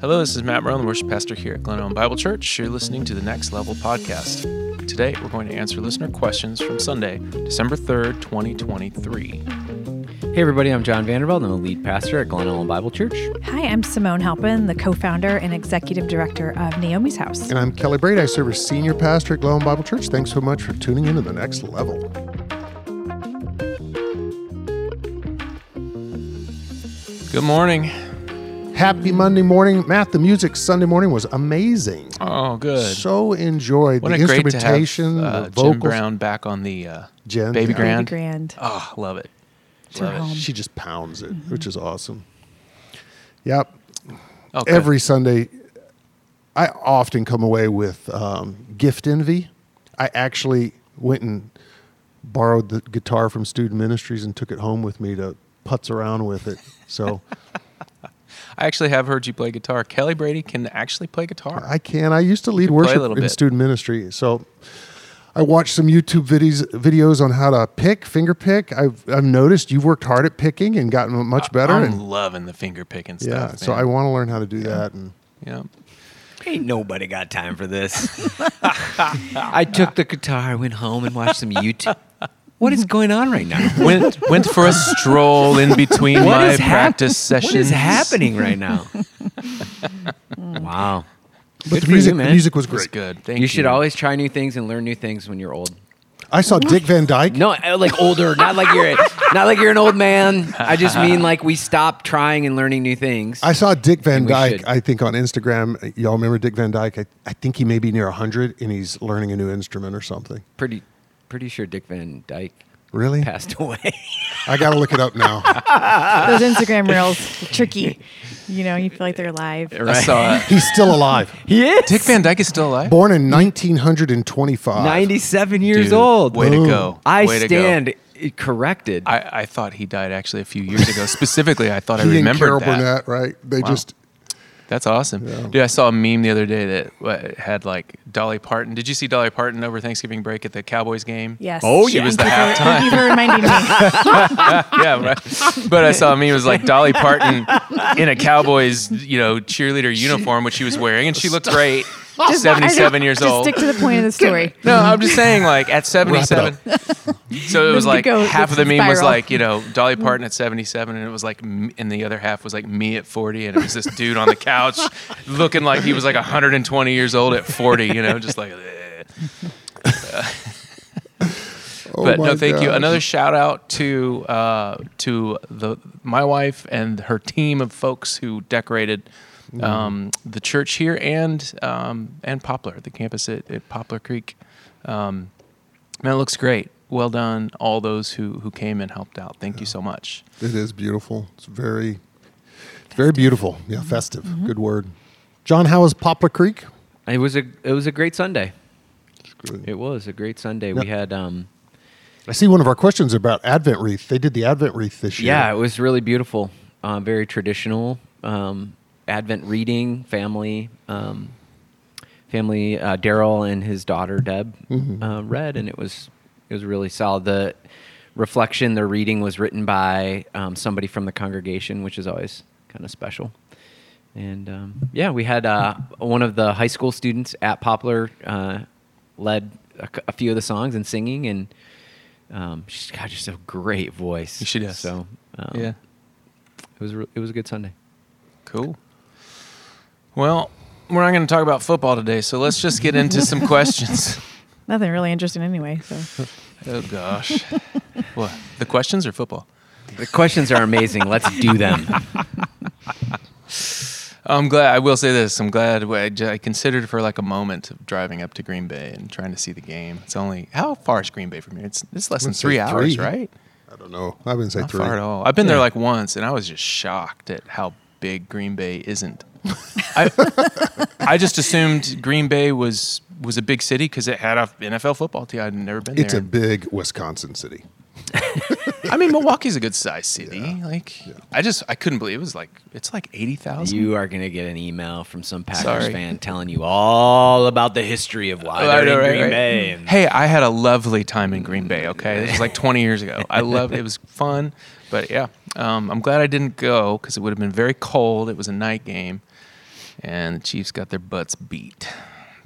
Hello, this is Matt Brown, the worship pastor here at Glen Ellyn Bible Church. You're listening to the Next Level podcast. Today, we're going to answer listener questions from Sunday, December 3rd, 2023. Hey everybody, I'm John Vandervelde. I'm the lead pastor at Glen Ellyn Bible Church. Hi, I'm Simone Halpin, the co-founder and executive director of Naomi's House. And I'm Kelly Brady. I serve as senior pastor at Glen Ellyn Bible Church. Thanks so much for tuning in to the next level. Good morning. Happy Monday morning. Matt, the music Sunday morning was amazing. Oh, good. So enjoyed Wasn't the it great to instrumentation, have uh, the Jim vocals. Brown back on the uh, Jen, Baby yeah. Grand? Baby Grand. Oh, love it. Love it. She just pounds it, which is awesome. Yep. Oh, good. Every Sunday, I often come away with um, gift envy. I actually went and borrowed the guitar from student ministries and took it home with me to putz around with it. So I actually have heard you play guitar. Kelly Brady can actually play guitar. I can. I used to lead can play a worship in bit. student ministry. So I watched some YouTube videos videos on how to pick, finger pick. I've I've noticed you've worked hard at picking and gotten much better. I'm and loving the finger picking stuff. yeah, stuff. so. I want to learn how to do that. And Yeah. Ain't nobody got time for this. I took the guitar, I went home and watched some YouTube. What is going on right now? Went went for a stroll in between What my is hap- practice sessions. What is happening right now? wow. but Good the for music, you, the man. music was It was great. good. Thank you you. should always try new things and learn new things when you're old. I saw Dick Van Dyke. No, uh, like older, not like you're not like you're an old man. I just mean like we stop trying and learning new things. I saw Dick Van we Dyke. should. I think on Instagram. Y'all remember Dick Van Dyke? I, I think he may be near hundred, and he's learning a new instrument or something. pretty pretty sure Dick Van Dyke Really? passed away. I got to look it up now. Those Instagram reels, tricky. You know, you feel like they're live. I saw it. He's still alive. he is Dick Van Dyke is still alive. Born in 1925. 97 years Dude, old. Way to go. I way to go. stand corrected. I, I thought he died actually a few years ago. Specifically, I thought I He and remembered Carol that. Burnett, right? They Wow. just That's awesome. Yeah. Dude, I saw a meme the other day that uh, had like Dolly Parton. Did you see Dolly Parton over Thanksgiving break at the Cowboys game? Yes. Oh, She yeah. was the Thank you for- halftime. Thank you for reminding me. yeah, right. But I saw a meme. It was like Dolly Parton in a Cowboys, you know, cheerleader uniform, which she was wearing, and she looked great. Just- Seventy-seven know, years just old. stick to the point of the story. No, I'm just saying, like at 77. So it was like go- half of this the meme was like, you know, Dolly Parton at 77, and it was like, and the other half was like me at 40, and it was this dude on the couch looking like he was like 120 years old at 40, you know, just like. oh but no, thank you. Another shout out to uh, to the my wife and her team of folks who decorated Mm-hmm. um, the church here and um, and Poplar, the campus at, at Poplar Creek. Um, man, it looks great. Well done, all those who who came and helped out. Thank you so much. It is beautiful. It's very, it's very beautiful. Yeah, festive. Mm-hmm. Good word. John, how was Poplar Creek? it was a it was a great Sunday. It was a great Sunday. Yep. We had um I see one of our questions about Advent wreath. They did the Advent wreath this year. yeah, it was really beautiful. Uh, very traditional um, Advent reading, family um, family uh, Daryl and his daughter Deb Mhm. uh, read, and it was it was really solid. The reflection, the reading was written by um, somebody from the congregation, which is always kind of special. And um, yeah, we had uh, one of the high school students at Poplar uh, led a, few of the songs and singing, and um, she's got just a great voice. She does. So um, yeah, it was re- it was a good Sunday. cool. Well, we're not going to talk about football today, so let's just get into some questions. Nothing really interesting anyway. So Oh gosh, what the questions or football? The questions are amazing. Let's do them. I'm glad. I will say this. I'm glad I considered for like a moment of driving up to Green Bay and trying to see the game. It's only how far is Green Bay from here? It's it's less than Let's three hours, three. right? I don't know. I wouldn't say Not three. far at all. I've been there like once, and I was just shocked at how big Green Bay isn't. I I just assumed Green Bay was was a big city because it had a NFL football team. I'd never been It's there. It's a big Wisconsin city. I mean, Milwaukee's a good sized city. Like, I just I couldn't believe it was like it's like eighty thousand. You are gonna get an email from some Packers Sorry. fan telling you all about the history of why Oh, they're know, in right, Green right. Bay. And Hey, I had a lovely time in Green Bay. Okay, this was like 20 years ago. I loved it. Was fun, but yeah, um, I'm glad I didn't go because it would have been very cold. It was a night game, and the Chiefs got their butts beat.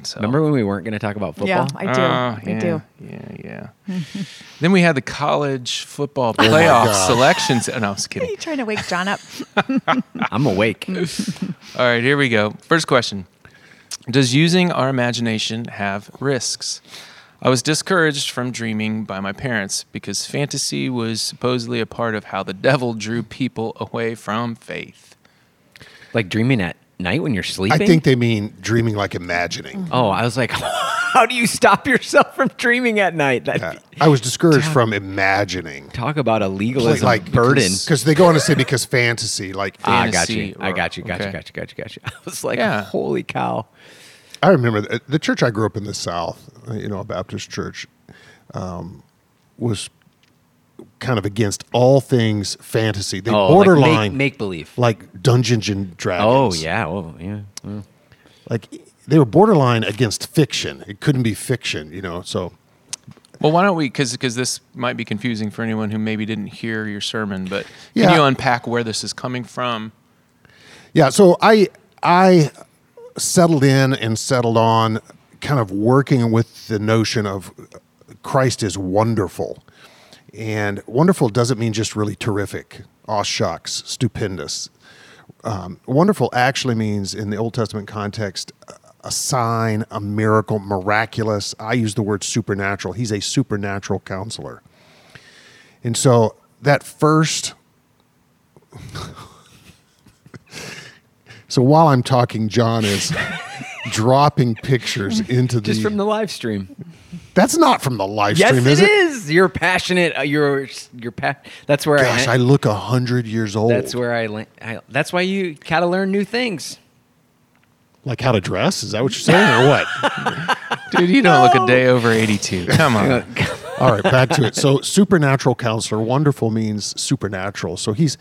So Remember when we weren't going to talk about football? Yeah, I do. Oh, I yeah, do. Yeah, yeah. Oh then we had the college football Oh playoff gosh. selections. Oh, no, I was Are you trying to wake John up? I'm awake. All right, here we go. First question Does using our imagination have risks? I was discouraged from dreaming by my parents because fantasy was supposedly a part of how the devil drew people away from faith. like dreaming at night when you're sleeping. I think they mean dreaming like imagining. Oh, I was like, how do you stop yourself from dreaming at night? That Yeah. I was discouraged from imagining. talk about a legalism like burden. because they go on to say because fantasy like Ah, I got you. fantasy I got you. or- Got you. Got you. Got you. Got you. I was like, Yeah. holy cow. I remember the, the church I grew up in the South, uh, you know, a Baptist church, um, was kind of against all things fantasy. They Oh, borderline like make believe. like Dungeons and Oh Dragons. yeah. Oh yeah. Well, like they were borderline against fiction. It couldn't be fiction, you know. So Well, why don't we? Because this might be confusing for anyone who maybe didn't hear your sermon, but can Yeah. you unpack where this is coming from? Yeah, so I I settled in and settled on kind of working with the notion of Christ is wonderful. And wonderful doesn't mean just really terrific, aw shucks, stupendous. Um, wonderful actually means, in the Old Testament context, a- a sign, a miracle, miraculous. I use the word supernatural. He's a supernatural counselor. And so that first So while I'm talking, John is dropping pictures into the. just from the live stream. that's not from the live Yes, stream, it is is. it? You're passionate. uh, You're you're pa- That's where Gosh, I. I look a hundred years old. that's where I, la- I. That's why you gotta learn new things. like how to dress. Is that what you're saying, or what? Dude, you don't look a day over 82. Come on. All right, back to it. So, supernatural counselor, wonderful means supernatural. So, he's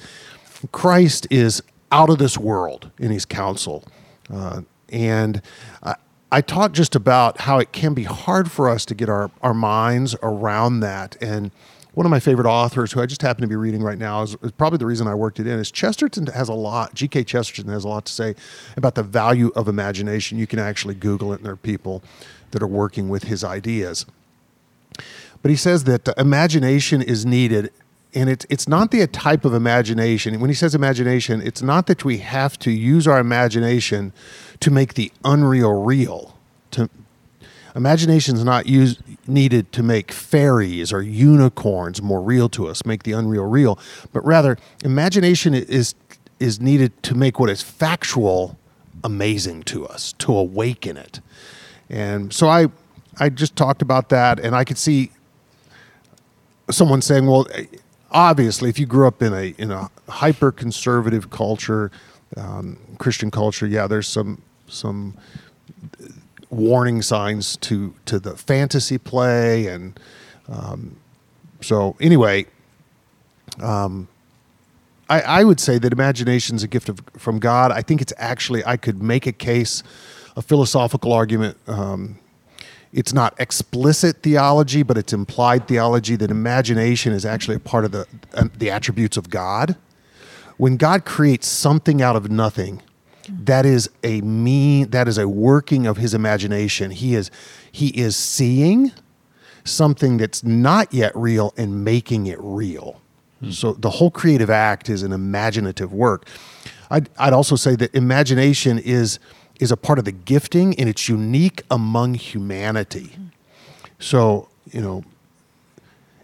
Christ is out of this world in his counsel. Uh, and I, I taught just about how it can be hard for us to get our, our minds around that. And one of my favorite authors, who I just happen to be reading right now, is, is probably the reason I worked it in, is Chesterton has a lot, G.K. Chesterton has a lot to say about the value of imagination. You can actually Google it, and there are people that are working with his ideas. But he says that imagination is needed, and it's it's not the type of imagination. When he says imagination, it's not that we have to use our imagination to make the unreal real. To imagination is not used needed to make fairies or unicorns more real to us, make the unreal real, but rather imagination is is needed to make what is factual amazing to us, to awaken it. And so I I just talked about that and I could see someone saying, well, obviously, if you grew up in a in a hyper conservative culture, um, Christian culture, yeah, there's some some warning signs to to the fantasy play, and um, so anyway, um, I, I would say that imagination is a gift of, from God. I think it's actually I could make a case, a philosophical argument. Um, it's not explicit theology, but it's implied theology that imagination is actually a part of the uh, the attributes of God. When God creates something out of nothing, that is a mean that is a working of his imagination. He is he is seeing something that's not yet real and making it real. So the whole creative act is an imaginative work. I'd, I'd also say that imagination is is a part of the gifting and it's unique among humanity. So, you know,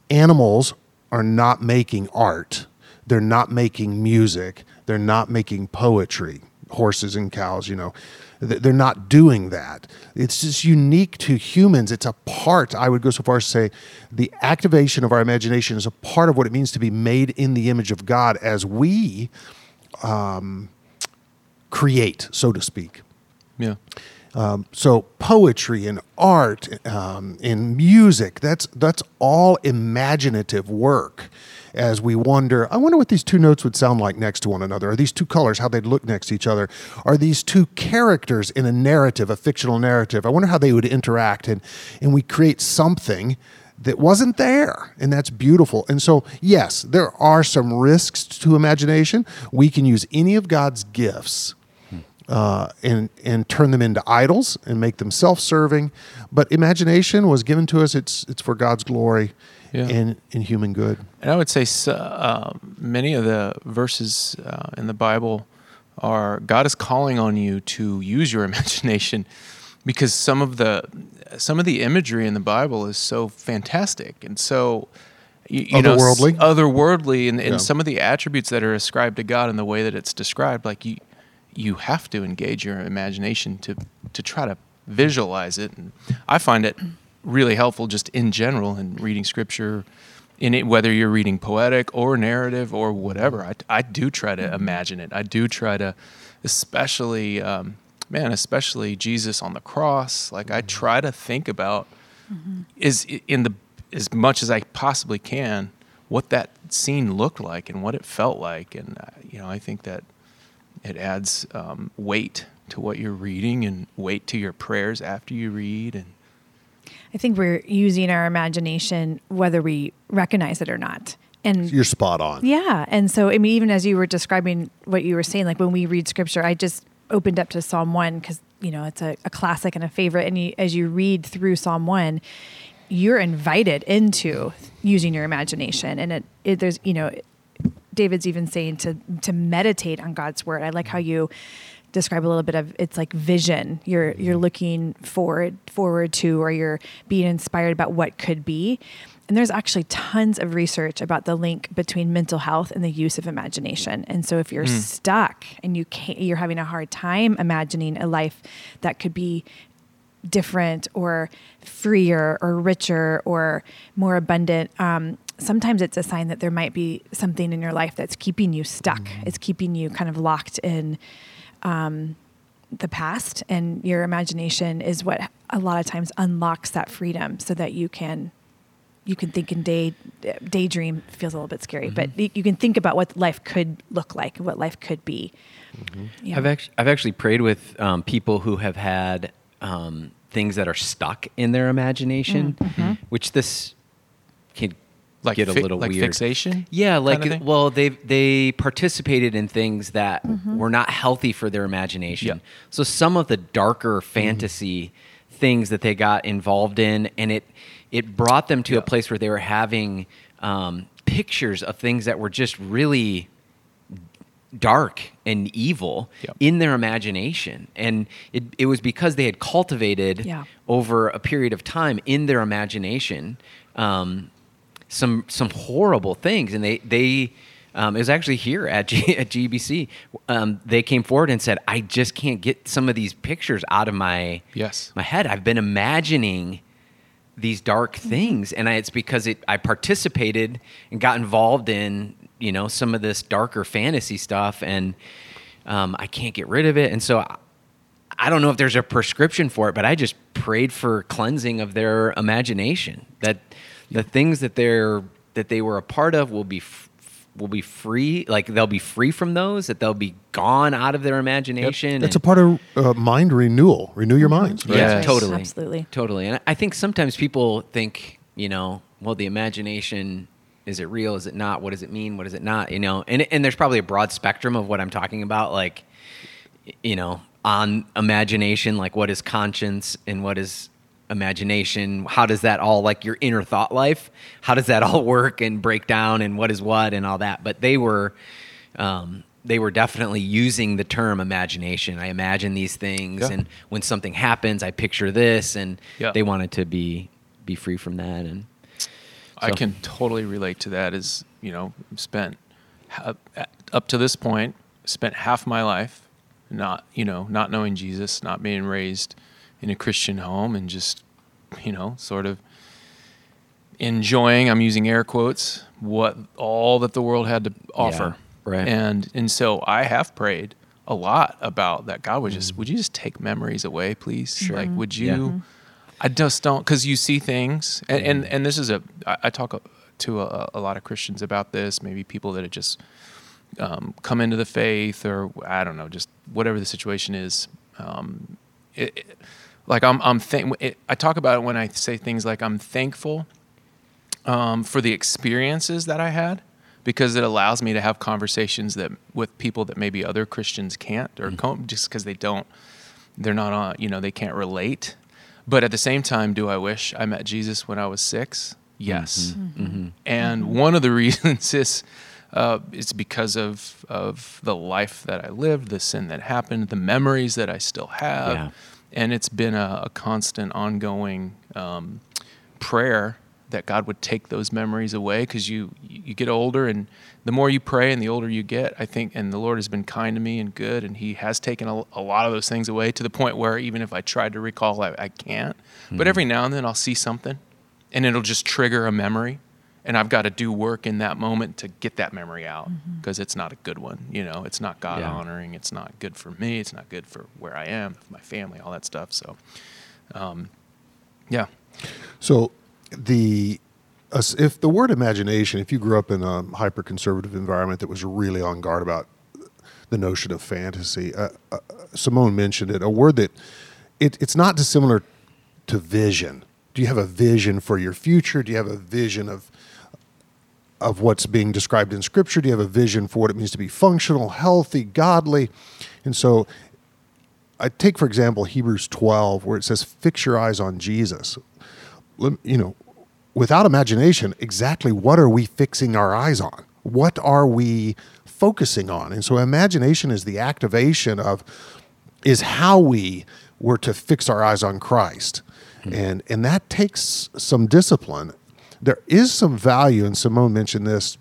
animals are not making art. They're not making music. They're not making poetry. Horses and cows, you know, they're not doing that. It's just unique to humans. It's a part, I would go so far as to say, the activation of our imagination is a part of what it means to be made in the image of God as we um, create, so to speak. Yeah. Um, so poetry and art um, and music that's that's all imaginative work. As we wonder i wonder what these two notes would sound like next to one another. Are these two colors how they'd look next to each other? Are these two characters in a narrative a fictional narrative? I wonder how they would interact and and we create something that wasn't there and that's beautiful. And so yes there are some risks to imagination. We can use any of god's gifts uh, and and turn them into idols and make them self-serving. But imagination was given to us. It's it's for God's glory Yeah. and in human good. And I would say uh, many of the verses uh, in the Bible are God is calling on you to use your imagination because some of the some of the imagery in the Bible is so fantastic and so you, you know, Otherworldly? otherworldly, and, and Yeah. some of the attributes that are ascribed to God in the way that it's described, like you you have to engage your imagination to to try to visualize it. And I find it really helpful just in general in reading scripture in it, whether you're reading poetic or narrative or whatever, I, I do try to imagine it. I do try to, especially, um, man, especially Jesus on the cross. Like I try to think about is in the as much as I possibly can what that scene looked like and what it felt like, and uh, you know, I think that it adds um, weight to what you're reading and weight to your prayers after you read and I think we're using our imagination whether we recognize it or not. And You're spot on. yeah, and so I mean, even as you were describing what you were saying, like when we read scripture, I just opened up to Psalm one because you know it's a, a classic and a favorite. And you, as you read through Psalm one, you're invited into using your imagination, and it, it there's you know, David's even saying to to meditate on God's word. I like how you describe a little bit of it's like vision. You're you're looking forward forward to or you're being inspired about what could be. And there's actually tons of research about the link between mental health and the use of imagination. And so if you're stuck and you can't you're having a hard time imagining a life that could be different or freer or richer or more abundant um, sometimes it's a sign that there might be something in your life that's keeping you stuck. It's keeping you kind of locked in um, the past and your imagination is what a lot of times unlocks that freedom so that you can you can think and day daydream feels a little bit scary but you can think about what life could look like what life could be. Yeah. I've actually I've actually prayed with um, people who have had um, things that are stuck in their imagination, which this can like get a fi- little like weird. fixation. Yeah, like kinda well, they they participated in things that were not healthy for their imagination. Yeah. So some of the darker fantasy things that they got involved in, and it it brought them to Yeah. a place where they were having um, pictures of things that were just really dark and evil Yep. in their imagination and it, it was because they had cultivated Yeah. over a period of time in their imagination um, some some horrible things. And they they um, it was actually here at, G, at GBC um, they came forward and said I just can't get some of these pictures out of my Yes. my head. I've been imagining these dark things. And I, it's because it I participated and got involved in you know some of this darker fantasy stuff. And um, I can't get rid of it. And so I, I don't know if there's a prescription for it but I just prayed for cleansing of their imagination. That the things that they're that they were a part of will be f- will be free like they'll be free from those that they'll be gone out of their imagination That's and- a part of uh, mind renewal. Renew your minds. Right? yeah, Yes. totally. Absolutely. Totally. And I think sometimes people think, you know, well, the imagination, is it real? Is it not? What does it mean? What does it not? You know, and, and there's probably a broad spectrum of what I'm talking about. Like, you know, on imagination, like what is conscience and what is imagination? How does that all, like your inner thought life, how does that all work and break down and what is what and all that? But they were, um, they were definitely using the term imagination. I imagine these things, Yeah. and when something happens, I picture this, and Yeah. they wanted to be be free from that. And I can totally relate to that. As you know, spent up to this point, spent half my life not you know not knowing Jesus, not being raised in a Christian home, and just you know sort of enjoying. I'm using air quotes what all that the world had to offer. right. And and so I have prayed a lot about that. God would just would you just take memories away, please? Like would Yeah. you? I just don't because you see things, and, and and this is a I, I talk to a, a lot of Christians about this. Maybe people that have just um, come into the faith, or I don't know, just whatever the situation is. Um, it, it- like I'm, I'm thank- it, I talk about it when I say things like I'm thankful um, for the experiences that I had because it allows me to have conversations that with people that maybe other Christians can't, or Mm-hmm. com- just because they don't, they're not on, you know, they can't relate. But at the same time, do I wish I met Jesus when I was six? Yes. And one of the reasons is uh, it's because of of the life that I lived, the sin that happened, the memories that I still have, Yeah. And it's been a, a constant, ongoing um, prayer that God would take those memories away because you you get older and the more you pray and the older you get, I think, and the Lord has been kind to me and good, and He has taken a, a lot of those things away to the point where even if I tried to recall, I, I can't. But every now and then I'll see something, and it'll just trigger a memory, and I've got to do work in that moment to get that memory out because it's not a good one. You know, it's not God Yeah. honoring. It's not good for me. It's not good for where I am, my family, all that stuff. So, um, yeah. So the us- if the word imagination, if you grew up in a hyper conservative environment that was really on guard about the notion of fantasy, uh, uh, Simone mentioned it. A word that it, it's not dissimilar to vision. Do you have a vision for your future? Do you have a vision of of what's being described in Scripture? Do you have a vision for what it means to be functional, healthy, godly? And so I take, for example, Hebrews 12, where it says, Fix your eyes on Jesus. You know, without imagination, exactly what are we fixing our eyes on? What are we focusing on? And so imagination is the activation of, is how we were to fix our eyes on Christ. Hmm. And, and that takes some discipline. There is some value, and Simone mentioned this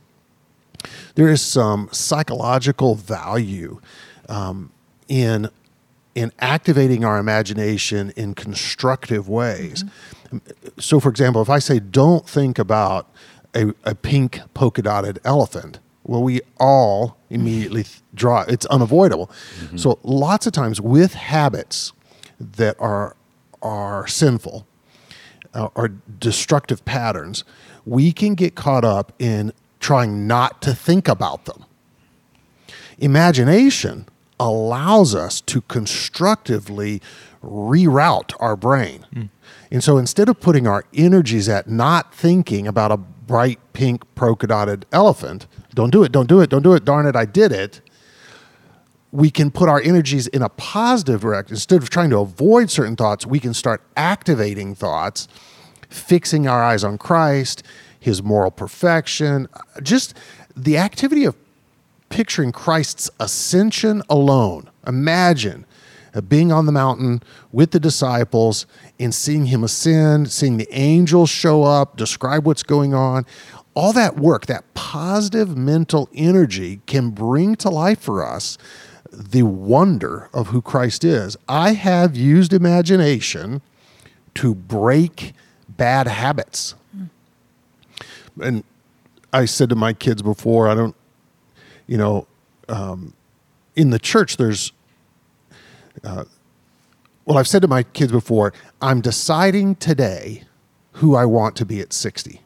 there is some psychological value um, in in activating our imagination in constructive ways. So, for example, if I say, "Don't think about a, a pink polka dotted elephant," well, we all immediately draw. It's unavoidable. So, lots of times with habits that are are sinful, uh, or destructive patterns, we can get caught up in trying not to think about them. Imagination allows us to constructively reroute our brain. And so instead of putting our energies at not thinking about a bright pink polka dotted elephant, don't do it, don't do it, don't do it, darn it, I did it we can put our energies in a positive direction. Instead of trying to avoid certain thoughts, we can start activating thoughts, fixing our eyes on Christ, his moral perfection, just the activity of picturing Christ's ascension alone. Imagine uh, being on the mountain with the disciples and seeing him ascend, seeing the angels show up, describe what's going on. All that work, that positive mental energy can bring to life for us the wonder of who Christ is. I have used imagination to break bad habits. And I said to my kids before, I don't, you know, um, in the church, there's, uh, well, I've said to my kids before, I'm deciding today who I want to be at 60.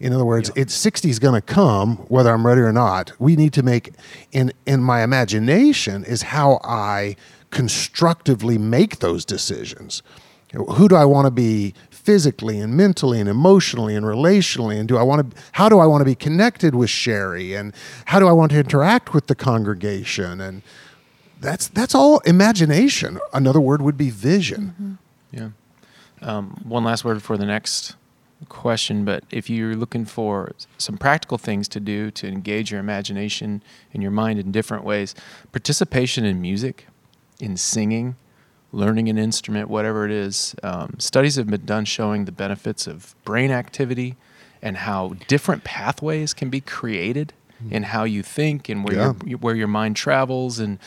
In other words, it's 60 is going to come whether I'm ready or not. We need to make in in my imagination is how I constructively make those decisions. Who do I want to be physically and mentally and emotionally and relationally and do I want to how do I want to be connected with Sherry and how do I want to interact with the congregation and that's that's all imagination. Another word would be vision. Yeah. Um, one last word before the next question, but if you're looking for some practical things to do to engage your imagination and your mind in different ways, participation in music, in singing, learning an instrument, whatever it is, um, studies have been done showing the benefits of brain activity and how different pathways can be created in how you think and where Yeah. your where your mind travels and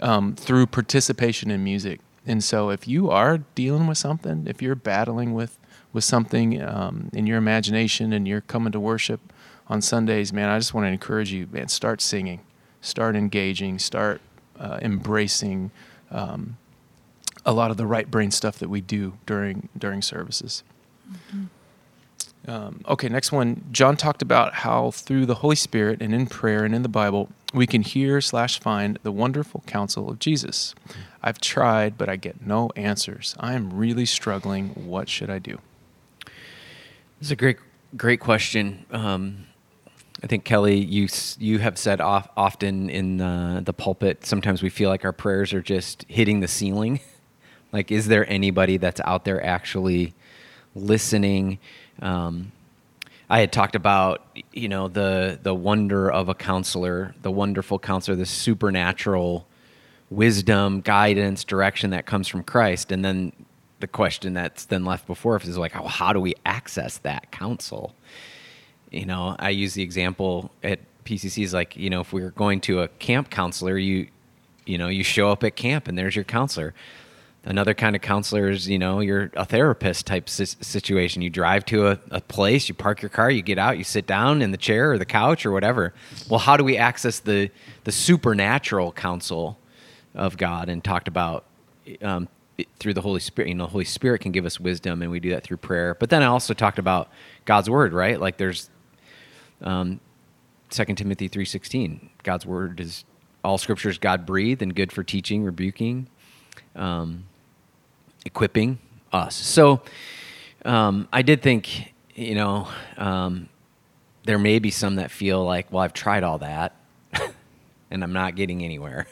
um, through participation in music. And so, if you are dealing with something, if you're battling with with something um, in your imagination, and you're coming to worship on Sundays, man, I just want to encourage you, man. Start singing, start engaging, start uh, embracing um, a lot of the right brain stuff that we do during during services. Um, okay, next one. John talked about how through the Holy Spirit and in prayer and in the Bible, we can hear slash find the wonderful counsel of Jesus. I've tried, but I get no answers. I am really struggling. What should I do? It's a great, great question. Um, I think Kelly, you you have said off, often in the, the pulpit. Sometimes we feel like our prayers are just hitting the ceiling. like, is there anybody that's out there actually listening? Um, I had talked about you know the the wonder of a counselor, the wonderful counselor, the supernatural wisdom, guidance, direction that comes from Christ, and then the question that's then left before us is like, oh, how do we access that counsel? You know, I use the example at PCCs like you know if we are going to a camp counselor, you you know you show up at camp and there's your counselor. Another kind of counselor is you know you're a therapist type situation. You drive to a, a, place you park your car you get out you sit down in the chair or the couch or whatever. Well how do we access the the supernatural counsel of god and talked about um, through the holy spirit you know the holy spirit can give us wisdom and we do that through prayer but then i also talked about god's word right like there's um, 2 timothy 3.16 god's word is all scriptures god breathed and good for teaching rebuking um, equipping us. So um, I did think, you know, um, there may be some that feel like, well, I've tried all that and I'm not getting anywhere.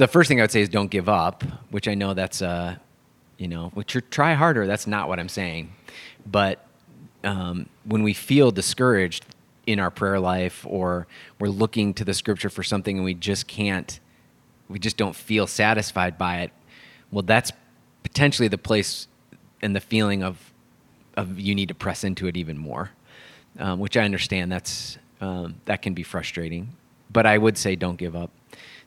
The first thing I would say is don't give up, which I know that's, uh, you know, which you try harder. That's not what I'm saying. But um, when we feel discouraged in our prayer life or we're looking to the scripture for something and we just can't, we just don't feel satisfied by it, well, that's potentially the place and the feeling of of you need to press into it even more, um, which I understand. That's um, that can be frustrating, but I would say don't give up.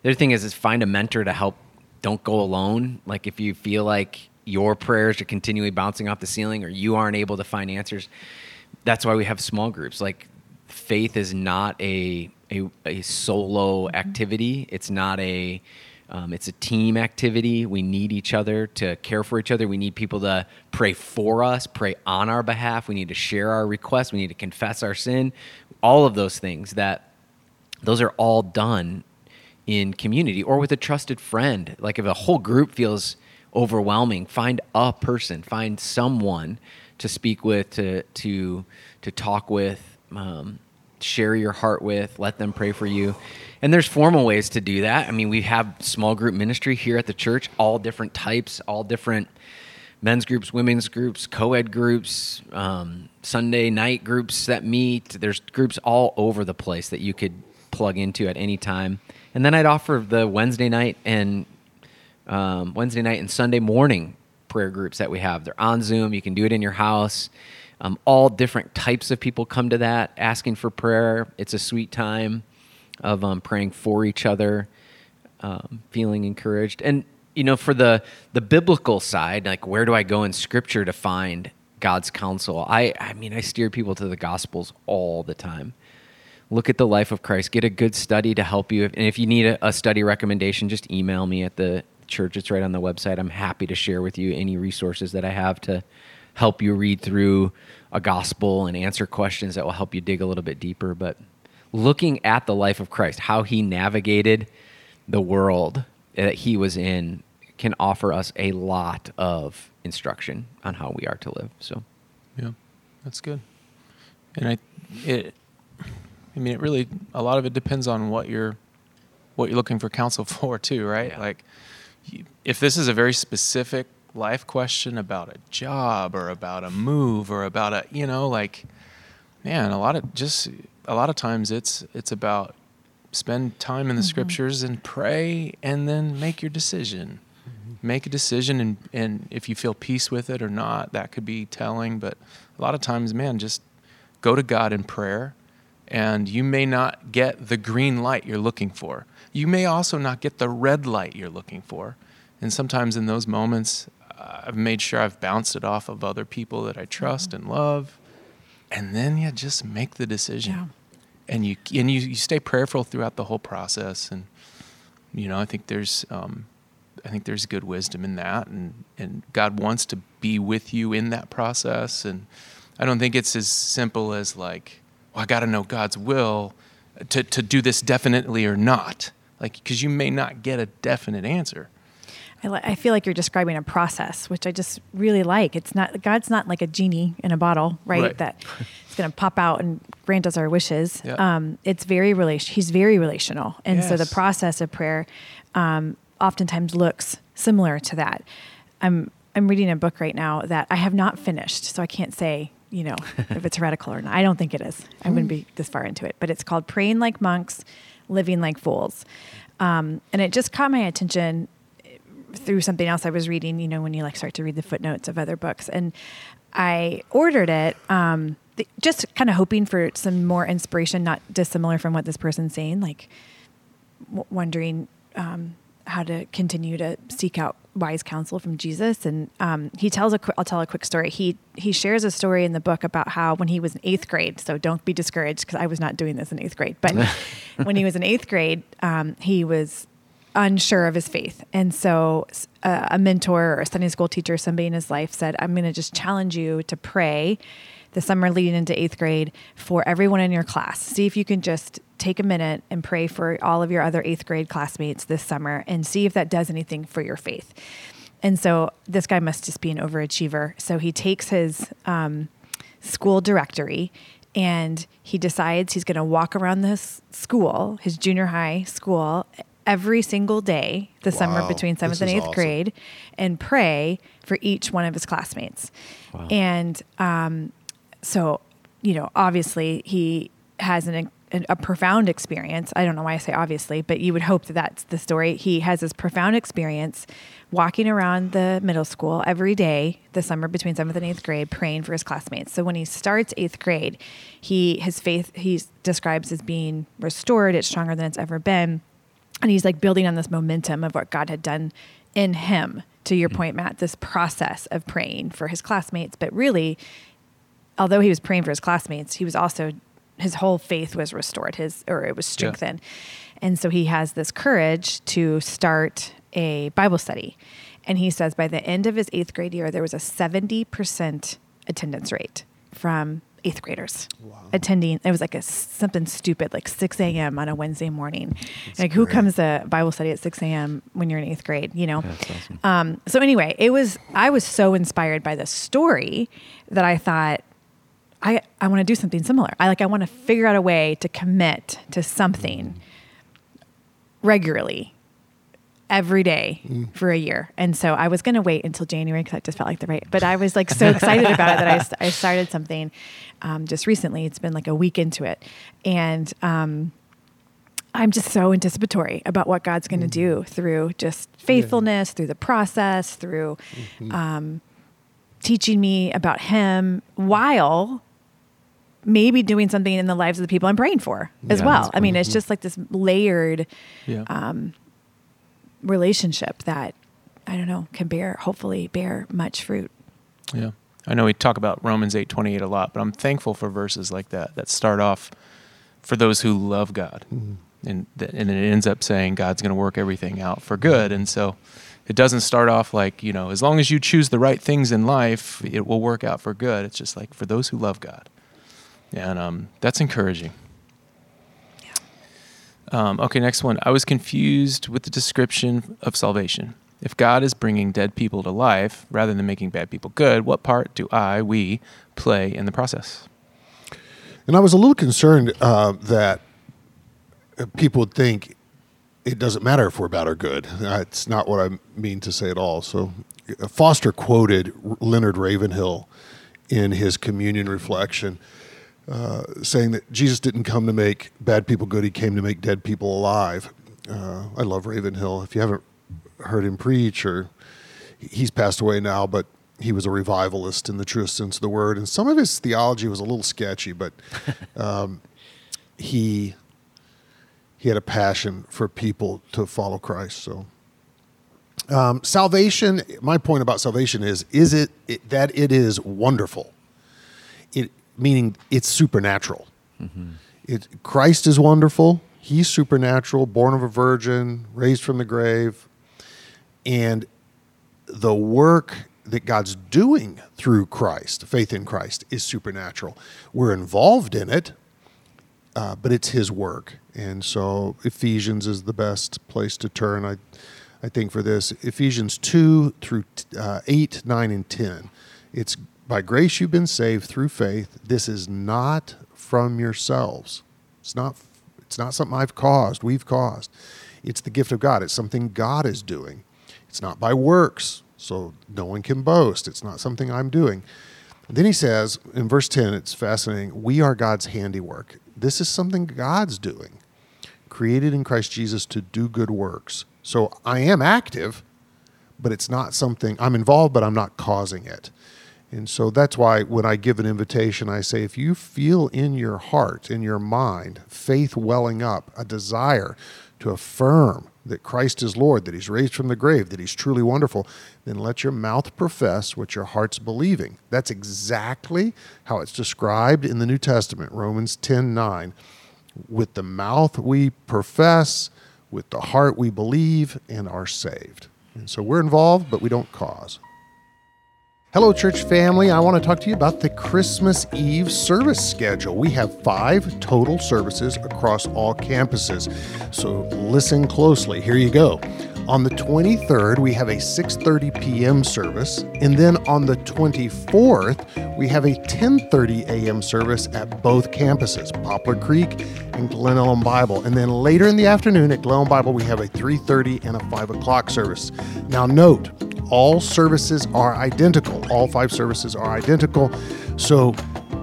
The other thing is is find a mentor to help. Don't go alone. Like if you feel like your prayers are continually bouncing off the ceiling or you aren't able to find answers, that's why we have small groups. Like faith is not a a, a solo activity. It's not a um, it's a team activity. We need each other to care for each other. We need people to pray for us, pray on our behalf. We need to share our requests. We need to confess our sin. All of those things that those are all done in community or with a trusted friend. Like if a whole group feels overwhelming, find a person, find someone to speak with, to to to talk with. Um, share your heart with, let them pray for you. And there's formal ways to do that. I mean, we have small group ministry here at the church, all different types, all different men's groups, women's groups, co ed groups, um, Sunday night groups that meet. There's groups all over the place that you could plug into at any time. And then I'd offer the Wednesday night and um, Wednesday night and Sunday morning prayer groups that we have. They're on Zoom. You can do it in your house. Um, all different types of people come to that asking for prayer. It's a sweet time of um, praying for each other, um, feeling encouraged. And, you know, for the, the biblical side, like where do I go in scripture to find God's counsel? I, I mean, I steer people to the Gospels all the time. Look at the life of Christ. Get a good study to help you. And if you need a, a study recommendation, just email me at the church. It's right on the website. I'm happy to share with you any resources that I have to help you read through a gospel and answer questions that will help you dig a little bit deeper. But looking at the life of Christ, how he navigated the world that he was in, can offer us a lot of instruction on how we are to live. So, yeah, that's good. And I, it, I mean, it really a lot of it depends on what you're, what you're looking for counsel for too, right? Yeah. Like, if this is a very specific life question about a job or about a move or about a you know like man a lot of just a lot of times it's it's about spend time in the mm-hmm. scriptures and pray and then make your decision mm-hmm. make a decision and and if you feel peace with it or not that could be telling but a lot of times man just go to God in prayer and you may not get the green light you're looking for you may also not get the red light you're looking for and sometimes in those moments I've made sure I've bounced it off of other people that I trust mm-hmm. and love, and then you just make the decision. Yeah. And you and you, you stay prayerful throughout the whole process, and you know I think there's um, I think there's good wisdom in that, and and God wants to be with you in that process, and I don't think it's as simple as like, well, I got to know God's will to to do this definitely or not, like because you may not get a definite answer. I, li- I feel like you're describing a process, which I just really like. It's not God's not like a genie in a bottle, right? Right. That it's going to pop out and grant us our wishes. Yeah. Um, it's very relation. He's very relational, and so the process of prayer um, oftentimes looks similar to that. I'm I'm reading a book right now that I have not finished, so I can't say you know if it's heretical or not. I don't think it is. I wouldn't be this far into it, but it's called "Praying Like Monks, Living Like Fools," um, and it just caught my attention through something else I was reading, you know, when you like start to read the footnotes of other books. And I ordered it um, just kind of hoping for some more inspiration, not dissimilar from what this person's saying, like w- wondering um, how to continue to seek out wise counsel from Jesus. And um, he tells a quick, I'll tell a quick story. He, he shares a story in the book about how when he was in eighth grade, so don't be discouraged because I was not doing this in eighth grade, but when he was in eighth grade, um, he was unsure of his faith. And so uh, a mentor or a Sunday school teacher, somebody in his life said, I'm going to just challenge you to pray the summer leading into eighth grade for everyone in your class. See if you can just take a minute and pray for all of your other eighth grade classmates this summer and see if that does anything for your faith. And so this guy must just be an overachiever. So he takes his um, school directory and he decides he's going to walk around this school, his junior high school, every single day the summer Wow, between this seventh and eighth awesome. grade and pray for each one of his classmates. Wow. And um, so, you know, obviously he has an, a profound experience. I don't know why I say obviously, but you would hope that that's the story. He has this profound experience walking around the middle school every day the summer between seventh and eighth grade, praying for his classmates. So when he starts eighth grade, he his faith he describes as being restored. It's stronger than it's ever been and he's like building on this momentum of what God had done in him. To your mm-hmm. point, Matt, this process of praying for his classmates, but really, although he was praying for his classmates, he was also his whole faith was restored, his or it was strengthened, and so he has this courage to start a Bible study. And he says by the end of his eighth grade year, there was a seventy percent attendance rate from eighth graders attending. It was like a something stupid, like six a.m. on a Wednesday morning. like who great. comes to Bible study at six a.m. when you're in eighth grade? You know. Awesome. Um, so anyway, it was I was so inspired by the story that I thought I I want to do something similar. I like I want to figure out a way to commit to something regularly every day for a year. And so I was going to wait until January because I just felt like the right. But I was like so excited about it that I, I started something um, just recently. It's been like a week into it, and um, I'm just so anticipatory about what God's going to do through just faithfulness, through the process, through um, teaching me about Him while maybe doing something in the lives of the people I'm praying for as Yeah, well. I mean, it's just like this layered Yeah. Um, relationship that I don't know can bear, hopefully, bear much fruit. Yeah. I know we talk about Romans 8:28 a lot, but I'm thankful for verses like that that start off for those who love God. Mm-hmm. And th- and it ends up saying God's going to work everything out for good. And so it doesn't start off like, you know, as long as you choose the right things in life, it will work out for good. It's just like for those who love God. And um, that's encouraging. Um, okay, next one. I was confused with the description of salvation. If God is bringing dead people to life rather than making bad people good, what part do I, we, play in the process? And I was a little concerned uh, that uh, people would think it doesn't matter if we're bad or good. That's not what I mean to say at all. So, uh, Foster quoted Leonard Ravenhill in his communion reflection, uh, saying that Jesus didn't come to make bad people good, he came to make dead people alive. Uh, I love Ravenhill. If you haven't heard him preach, or he's passed away now, but he was a revivalist in the truest sense of the word. And some of his theology was a little sketchy, but um, he he had a passion for people to follow Christ. So, um, salvation. My point about salvation is: is it, it that it is wonderful? It meaning it's supernatural. It Christ is wonderful. He's supernatural, born of a virgin, raised from the grave, and the work that God's doing through Christ, faith in Christ, is supernatural. We're involved in it, uh, but it's His work. And so Ephesians is the best place to turn. I, I think, for this Ephesians 2 through uh, 8, 9, and 10. It's by grace you've been saved through faith. This is not from yourselves. It's not, it's not something I've caused, we've caused. It's the gift of God. It's something God is doing. It's not by works, so no one can boast. It's not something I'm doing. Then he says in verse 10, it's fascinating. We are God's handiwork. This is something God's doing, created in Christ Jesus to do good works. So I am active, but it's not something I'm involved, but I'm not causing it. And so that's why when I give an invitation, I say, if you feel in your heart, in your mind, faith welling up, a desire to affirm that Christ is Lord, that He's raised from the grave, that He's truly wonderful, then let your mouth profess what your heart's believing. That's exactly how it's described in the New Testament, Romans 10 9. With the mouth we profess, with the heart we believe, and are saved. And so we're involved, but we don't cause. Hello, church family. I want to talk to you about the Christmas Eve service schedule. We have five total services across all campuses. So listen closely. Here you go. On the 23rd, we have a 6:30 p.m. service, and then on the 24th, we have a 10:30 a.m. service at both campuses, Poplar Creek and Glen Ellyn Bible. And then later in the afternoon at Glen Ellyn Bible, we have a 3:30 and a 5 o'clock service. Now, note all services are identical. All five services are identical. So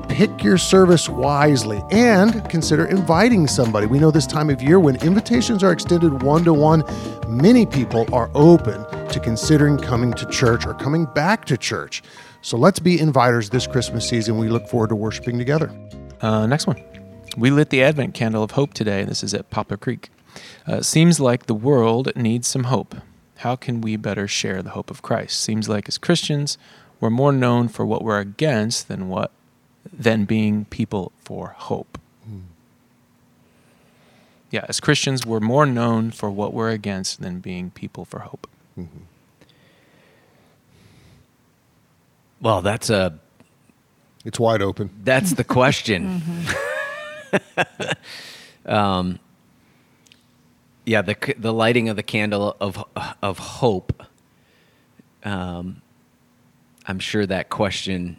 pick your service wisely and consider inviting somebody. We know this time of year when invitations are extended one to one, many people are open to considering coming to church or coming back to church. So let's be inviters this Christmas season. We look forward to worshiping together. Uh, next one. We lit the Advent candle of hope today. This is at Poplar Creek. Uh, seems like the world needs some hope how can we better share the hope of Christ? Seems like as Christians, we're more known for what we're against than what than being people for hope. Mm. Yeah, as Christians, we're more known for what we're against than being people for hope. Mm-hmm. Well, that's a. It's wide open. That's the question. mm-hmm. um, yeah, the the lighting of the candle of of hope. Um, I'm sure that question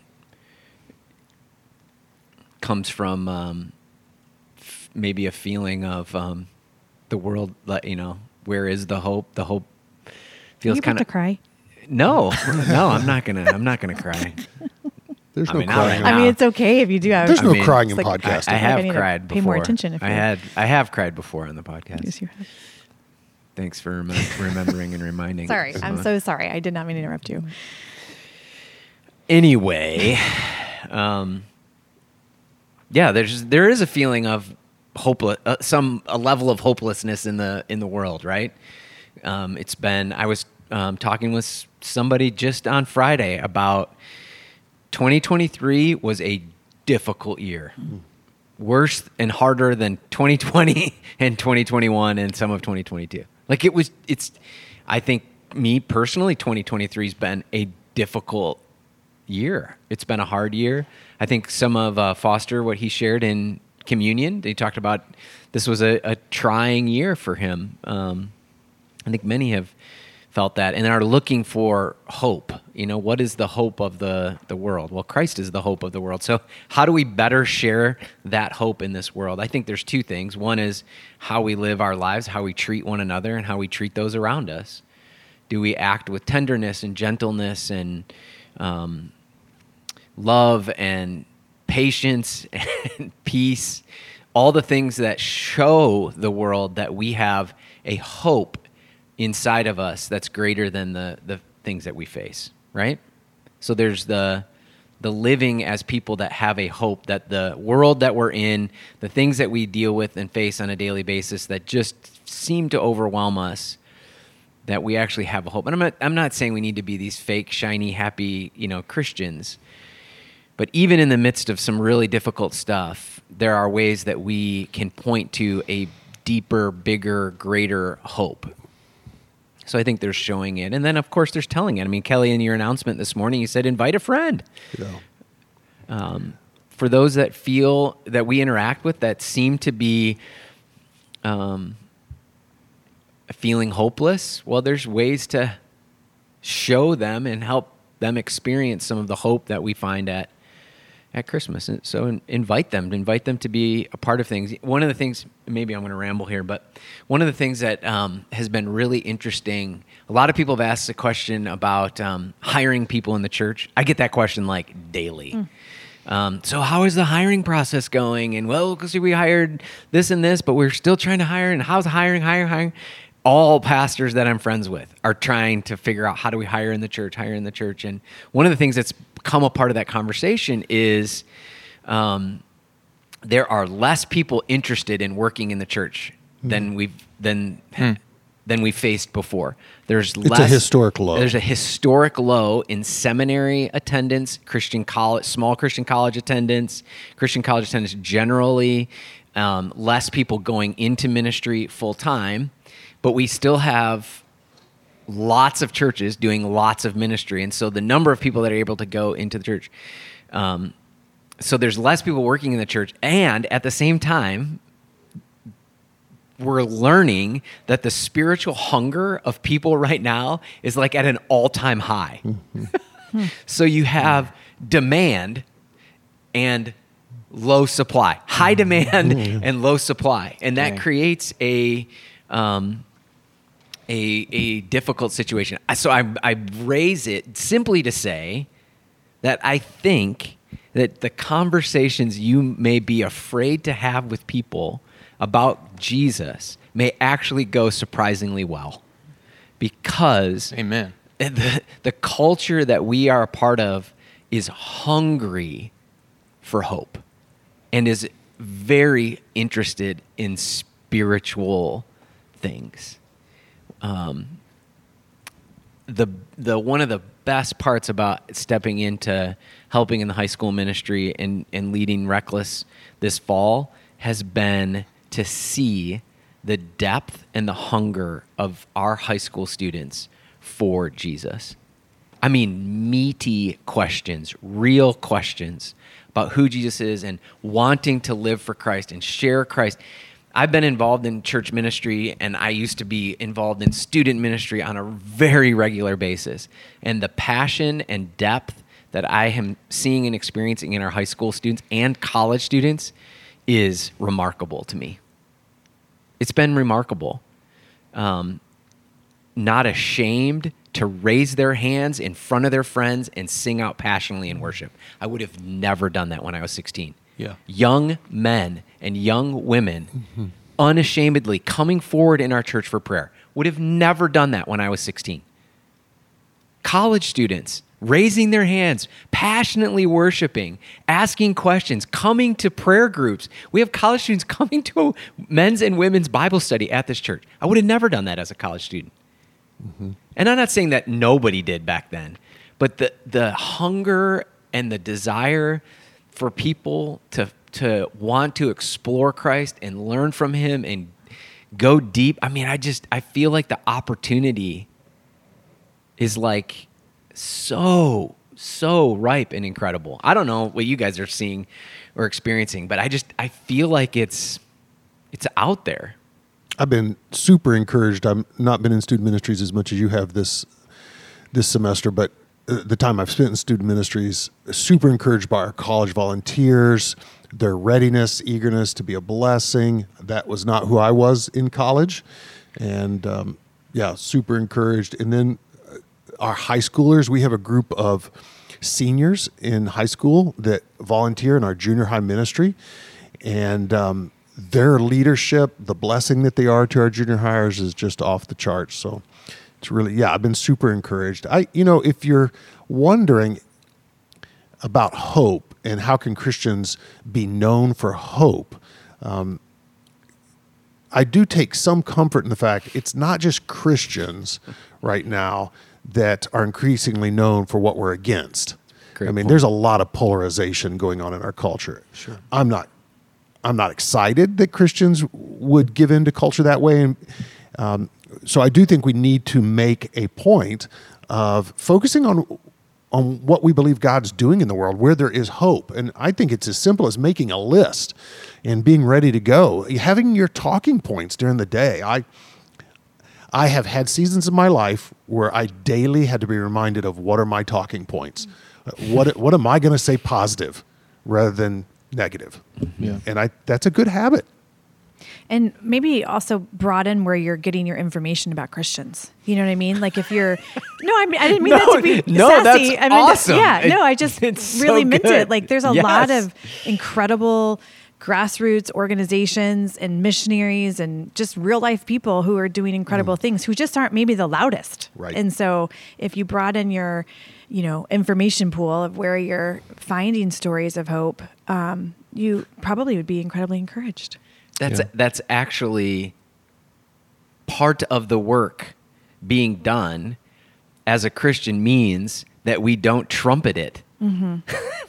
comes from um, f- maybe a feeling of um, the world. You know, where is the hope? The hope feels kind of to cry. No, no, I'm not gonna. I'm not gonna cry. There's I no mean, crying. Right I mean, it's okay if you do have. There's I no mean, crying in like, podcasting. I, I have like I cried pay before. more attention. If I had, I have cried before on the podcast. Yes, you have. Thanks for rem- remembering and reminding. Sorry, I'm so sorry. I did not mean to interrupt you. Anyway, um, yeah, there's there is a feeling of hopeless, uh, some a level of hopelessness in the in the world, right? Um, it's been. I was um, talking with somebody just on Friday about 2023 was a difficult year. Mm worse and harder than 2020 and 2021 and some of 2022. Like it was, it's, I think me personally, 2023 has been a difficult year. It's been a hard year. I think some of uh, Foster, what he shared in communion, he talked about this was a, a trying year for him. Um, I think many have felt that and are looking for hope. You know, what is the hope of the, the world? Well, Christ is the hope of the world. So, how do we better share that hope in this world? I think there's two things. One is how we live our lives, how we treat one another, and how we treat those around us. Do we act with tenderness and gentleness and um, love and patience and peace? All the things that show the world that we have a hope inside of us that's greater than the the things that we face, right? So there's the the living as people that have a hope that the world that we're in, the things that we deal with and face on a daily basis that just seem to overwhelm us, that we actually have a hope. And I'm not I'm not saying we need to be these fake, shiny, happy, you know, Christians. But even in the midst of some really difficult stuff, there are ways that we can point to a deeper, bigger, greater hope so I think they're showing it. And then, of course, there's telling it. I mean, Kelly, in your announcement this morning, you said invite a friend. Yeah. Um, for those that feel that we interact with that seem to be um, feeling hopeless, well, there's ways to show them and help them experience some of the hope that we find at at Christmas. And so in, invite them, invite them to be a part of things. One of the things, maybe I'm going to ramble here, but one of the things that um, has been really interesting. A lot of people have asked the question about um, hiring people in the church. I get that question like daily. Um, so how is the hiring process going? And well, because we hired this and this, but we're still trying to hire. And how's hiring, hiring, hiring? All pastors that I'm friends with are trying to figure out how do we hire in the church, hire in the church. And one of the things that's become a part of that conversation is um, there are less people interested in working in the church than we've than than we faced before. There's Hmm. a historic low. There's a historic low in seminary attendance, Christian college, small Christian college attendance, Christian college attendance generally. Um, less people going into ministry full time, but we still have lots of churches doing lots of ministry, and so the number of people that are able to go into the church. Um, so there's less people working in the church, and at the same time, we're learning that the spiritual hunger of people right now is like at an all-time high. so you have demand and low supply, high demand and low supply, and that Okay. creates a um, a a difficult situation. So I I raise it simply to say that I think that the conversations you may be afraid to have with people about Jesus may actually go surprisingly well because Amen. the, the culture that we are a part of is hungry for hope and is very interested in spiritual things. Um, the the one of the best parts about stepping into helping in the high school ministry and, and leading reckless this fall has been to see the depth and the hunger of our high school students for Jesus. I mean, meaty questions, real questions about who Jesus is and wanting to live for Christ and share Christ. I've been involved in church ministry and I used to be involved in student ministry on a very regular basis. And the passion and depth that I am seeing and experiencing in our high school students and college students is remarkable to me. It's been remarkable. Um, not ashamed to raise their hands in front of their friends and sing out passionately in worship. I would have never done that when I was 16. Yeah. Young men and young women unashamedly coming forward in our church for prayer. Would have never done that when I was 16. College students raising their hands, passionately worshiping, asking questions, coming to prayer groups. We have college students coming to men's and women's Bible study at this church. I would have never done that as a college student. Mm-hmm. And I'm not saying that nobody did back then, but the the hunger and the desire for people to to want to explore Christ and learn from him and go deep. I mean, I just I feel like the opportunity is like so so ripe and incredible. I don't know what you guys are seeing or experiencing, but I just I feel like it's it's out there. I've been super encouraged. I've not been in student ministries as much as you have this this semester, but uh, the time I've spent in student ministries, super encouraged by our college volunteers, their readiness, eagerness to be a blessing. That was not who I was in college, and um, yeah, super encouraged. And then uh, our high schoolers, we have a group of seniors in high school that volunteer in our junior high ministry, and um, their leadership, the blessing that they are to our junior hires, is just off the charts. So it's really, yeah, I've been super encouraged. I, you know, if you're wondering about hope and how can Christians be known for hope, um, I do take some comfort in the fact it's not just Christians right now that are increasingly known for what we're against. Great I mean, point. there's a lot of polarization going on in our culture. Sure. I'm not I'm not excited that Christians would give in to culture that way. And um, so I do think we need to make a point of focusing on on what we believe God's doing in the world, where there is hope. And I think it's as simple as making a list and being ready to go, having your talking points during the day. I I have had seasons in my life where I daily had to be reminded of what are my talking points, Uh, what what am I going to say positive rather than negative, Yeah. and I that's a good habit. And maybe also broaden where you're getting your information about Christians. You know what I mean? Like if you're, no, I mean I didn't mean that to be No, sassy. that's I mean, just- awesome. yeah, no, I just it's so really meant good. it. Like there's a lot of incredible grassroots organizations and missionaries and just real life people who are doing incredible things who just aren't maybe the loudest. Right. And so if you broaden your, you know, information pool of where you're finding stories of hope, um, you probably would be incredibly encouraged. That's Yeah. that's actually part of the work being done as a Christian means that we don't trumpet it. right?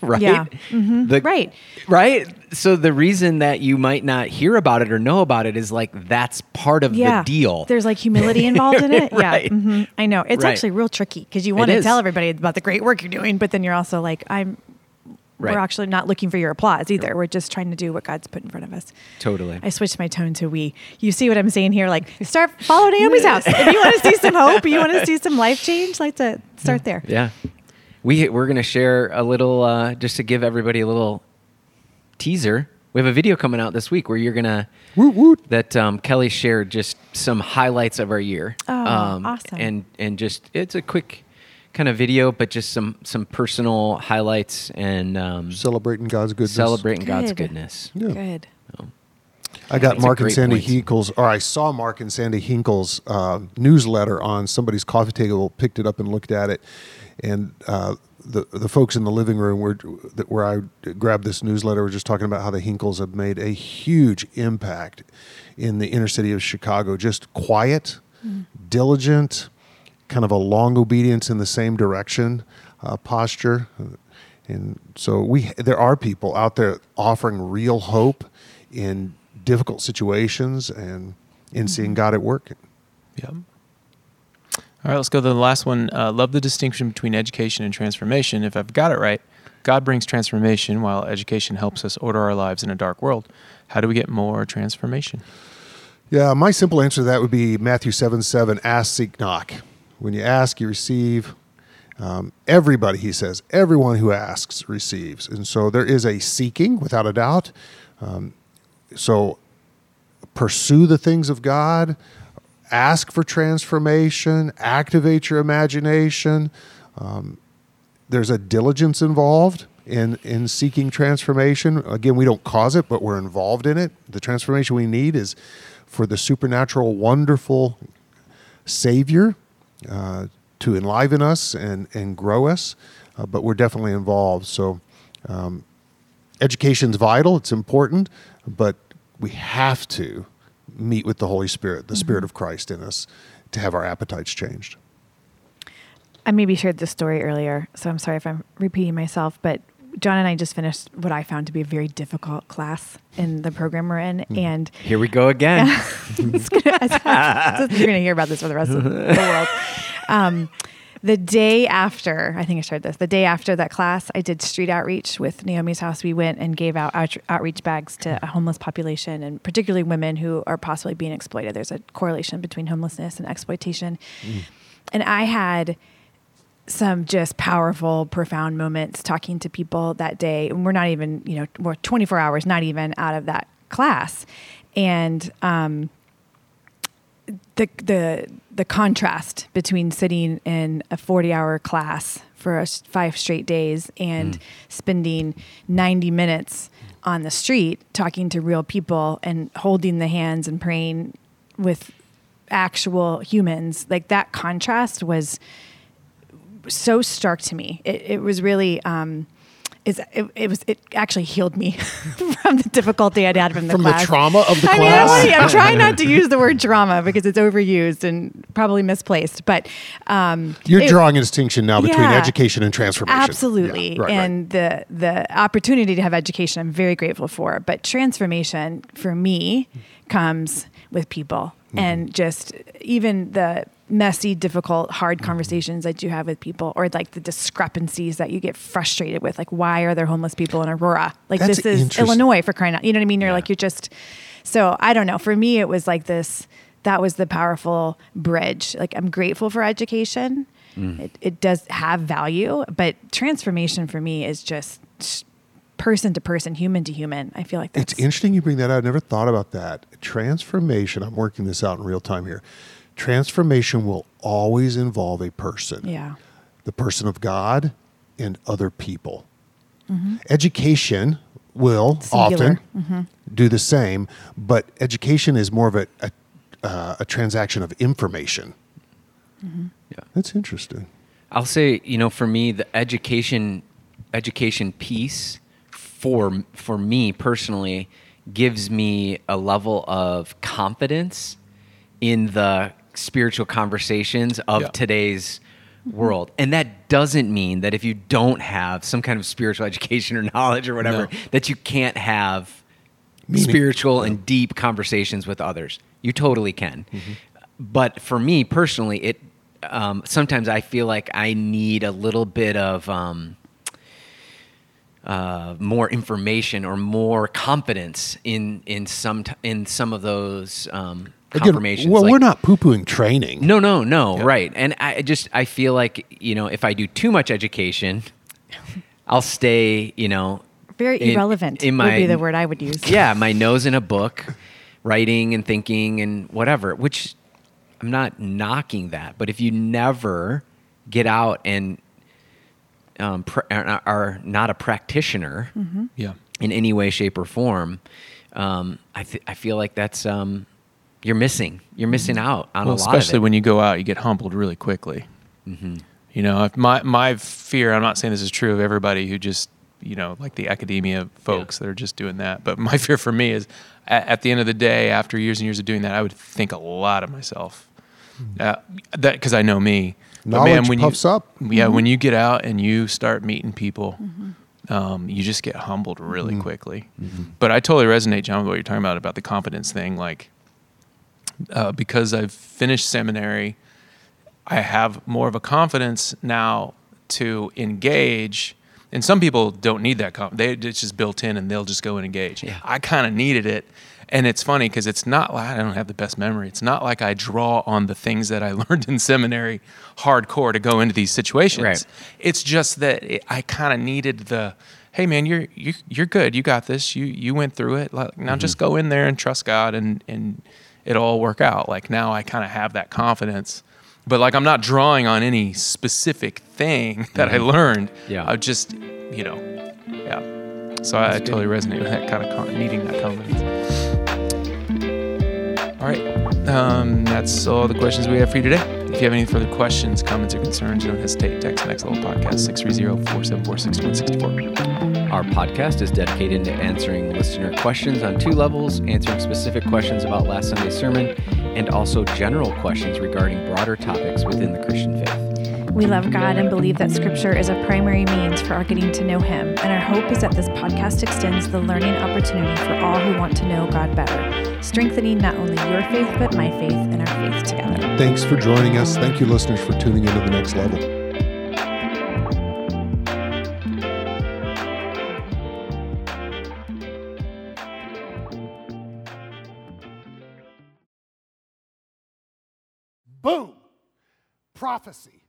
Mm-hmm. Yeah. Mhm. The- Right. Right. So the reason that you might not hear about it or know about it is like that's part of yeah. the deal. There's like humility involved in it. Right. Yeah. hmm I know. It's Right. actually real tricky because you want It to is. tell everybody about the great work you're doing, but then you're also like, I'm, Right. we're actually not looking for your applause either. We're just trying to do what God's put in front of us. Totally. I switched my tone to we. You see what I'm saying here? Like, start follow Naomi's house. If you want to see some hope, you want to see some life change, like to start there. Yeah. We we're gonna share a little uh, just to give everybody a little teaser. We have a video coming out this week where you're gonna Woot woot. that um, Kelly shared just some highlights of our year. Oh, um, awesome. And and just it's a quick kind of video, but just some some personal highlights and um, Celebrating God's goodness. celebrating God's Good. goodness. Yeah. Good. I got It's Mark and Sandy point. Hinkle's, or I saw Mark and Sandy Hinkle's uh, newsletter on somebody's coffee table. Picked it up and looked at it, and uh, the the folks in the living room where where I grabbed this newsletter were just talking about how the Hinkles have made a huge impact in the inner city of Chicago. Just quiet, diligent, kind of a long obedience in the same direction uh, posture. And so we there are people out there offering real hope in difficult situations and in seeing God at work. Yep. All right, let's go to the last one. Uh, love the distinction between education and transformation. If I've got it right, God brings transformation while education helps us order our lives in a dark world. How do we get more transformation? Yeah, my simple answer to that would be Matthew 7 7, ask, seek, knock. When you ask, you receive. Um, everybody, he says, everyone who asks receives. And so there is a seeking, without a doubt. Um, so pursue the things of God, ask for transformation, activate your imagination. Um, there's a diligence involved in in seeking transformation. Again, we don't cause it, but we're involved in it. The transformation we need is for the supernatural, wonderful Savior to enliven us and and grow us. Uh, but we're definitely involved. So, um, education's vital. It's important, but we have to meet with the Holy Spirit, the Spirit of Christ in us, to have our appetites changed. I maybe shared this story earlier, so I'm sorry if I'm repeating myself, but John and I just finished what I found to be a very difficult class in the program we're in, and Here we go again. it's gonna, you're going to hear about this for the rest of the world. Um, the day after, I think I shared this. The day after that class, I did street outreach with Naomi's House. We went and gave out out- outreach bags to a homeless population, and particularly women who are possibly being exploited. There's a correlation between homelessness and exploitation. And I had some just powerful, profound moments talking to people that day. And we're not even, you know, we're 24 hours, not even out of that class. And um, the the the contrast between sitting in a 40 hour class for five straight days and spending 90 minutes on the street talking to real people and holding the hands and praying with actual humans like that contrast was so stark to me it, it was really um it's, it, it was it actually healed me from the difficulty I'd had from the From the trauma of the I mean, I class? I'm trying not to use the word trauma because it's overused and probably misplaced. But um, You're it- drawing a distinction now between Yeah. education and transformation. Absolutely. Yeah, right, right. and the the opportunity to have education I'm very grateful for. But transformation for me comes with people Mm-hmm. and just even the messy, difficult, hard Mm-hmm. conversations that you have with people or like the discrepancies that you get frustrated with. Like why are there homeless people in Aurora? Like That's this is. Illinois for crying out. You know what I mean? You're Yeah. like you're just so I don't know. For me it was like this that was the powerful bridge. Like I'm grateful for education. Mm. It, it does have value, but transformation for me is just person to person, human to human. I feel like that's It's interesting you bring that out. I never thought about that. Transformation, I'm working this out in real time here. Transformation will always involve a person. yeah. The person of God and other people. Mm-hmm. Education will Singular. often mm-hmm. do the same, but education is more of a, a, uh, a transaction of information. Mm-hmm. Yeah. That's interesting. I'll say, you know, for me, the education education piece for for me personally gives me a level of confidence in the spiritual conversations of Yeah. today's world. And that doesn't mean that if you don't have some kind of spiritual education or knowledge or whatever, No. that you can't have Meaning- spiritual and deep conversations with others. You totally can. But for me personally, it um, sometimes I feel like I need a little bit of um, uh, more information or more confidence in in some t- in some of those um, Again, well, Like- we're not poo pooing training. no, no, no. Yeah. Right. And I just I feel like you know if I do too much education, I'll stay you know Very in- irrelevant in would my be the word I would use. yeah, my nose in a book, writing and thinking and whatever, which I'm not knocking that. But if you never get out and um, pr- are, are not a practitioner Yeah. in any way, shape, or form, um, I, th- I feel like that's um, you're missing. You're missing out on Well, a lot especially of it. when you go out, you get humbled really quickly. Mm-hmm. You know, if my my fear. I'm not saying this is true of everybody who just you know like the academia folks that are just doing that. But my fear for me is at, at the end of the day, after years and years of doing that, I would think a lot of myself. Uh, that because I know me. But man, Knowledge puffs you, up. Yeah, when you get out and you start meeting people, um, you just get humbled really Mm-hmm. quickly. But I totally resonate, John, with what you're talking about about the confidence thing. Like, uh, because I've finished seminary, I have more of a confidence now to engage. And some people don't need that. Conf- they it's just built in, and they'll just go and engage. Yeah. I kind of needed it, and it's funny because it's not like I don't have the best memory. It's not like I draw on the things that I learned in seminary hardcore to go into these situations. Right. It's just that it, I kind of needed the, hey man, you're you, you're good. You got this. You you went through it. Like, now just go in there and trust God, and and it'll all work out. Like now I kind of have that confidence. But like I'm not drawing on any specific thing that I learned. Yeah. I just, you know, yeah. So I, I totally resonate with that kind of con- needing that confidence. All right. Um, that's all the questions we have for you today. If you have any further questions, comments, or concerns, don't hesitate. Text Next Level Podcast 630-474-6164. Our podcast is dedicated to answering listener questions on two levels, answering specific questions about last Sunday's sermon, and also general questions regarding broader topics within the Christian faith. We love God and believe that Scripture is a primary means for our getting to know Him. And our hope is that this podcast extends the learning opportunity for all who want to know God better, strengthening not only your faith, but my faith and our faith together. Thanks for joining us. Thank you, listeners, for tuning into the next level. Boom. Prophecy.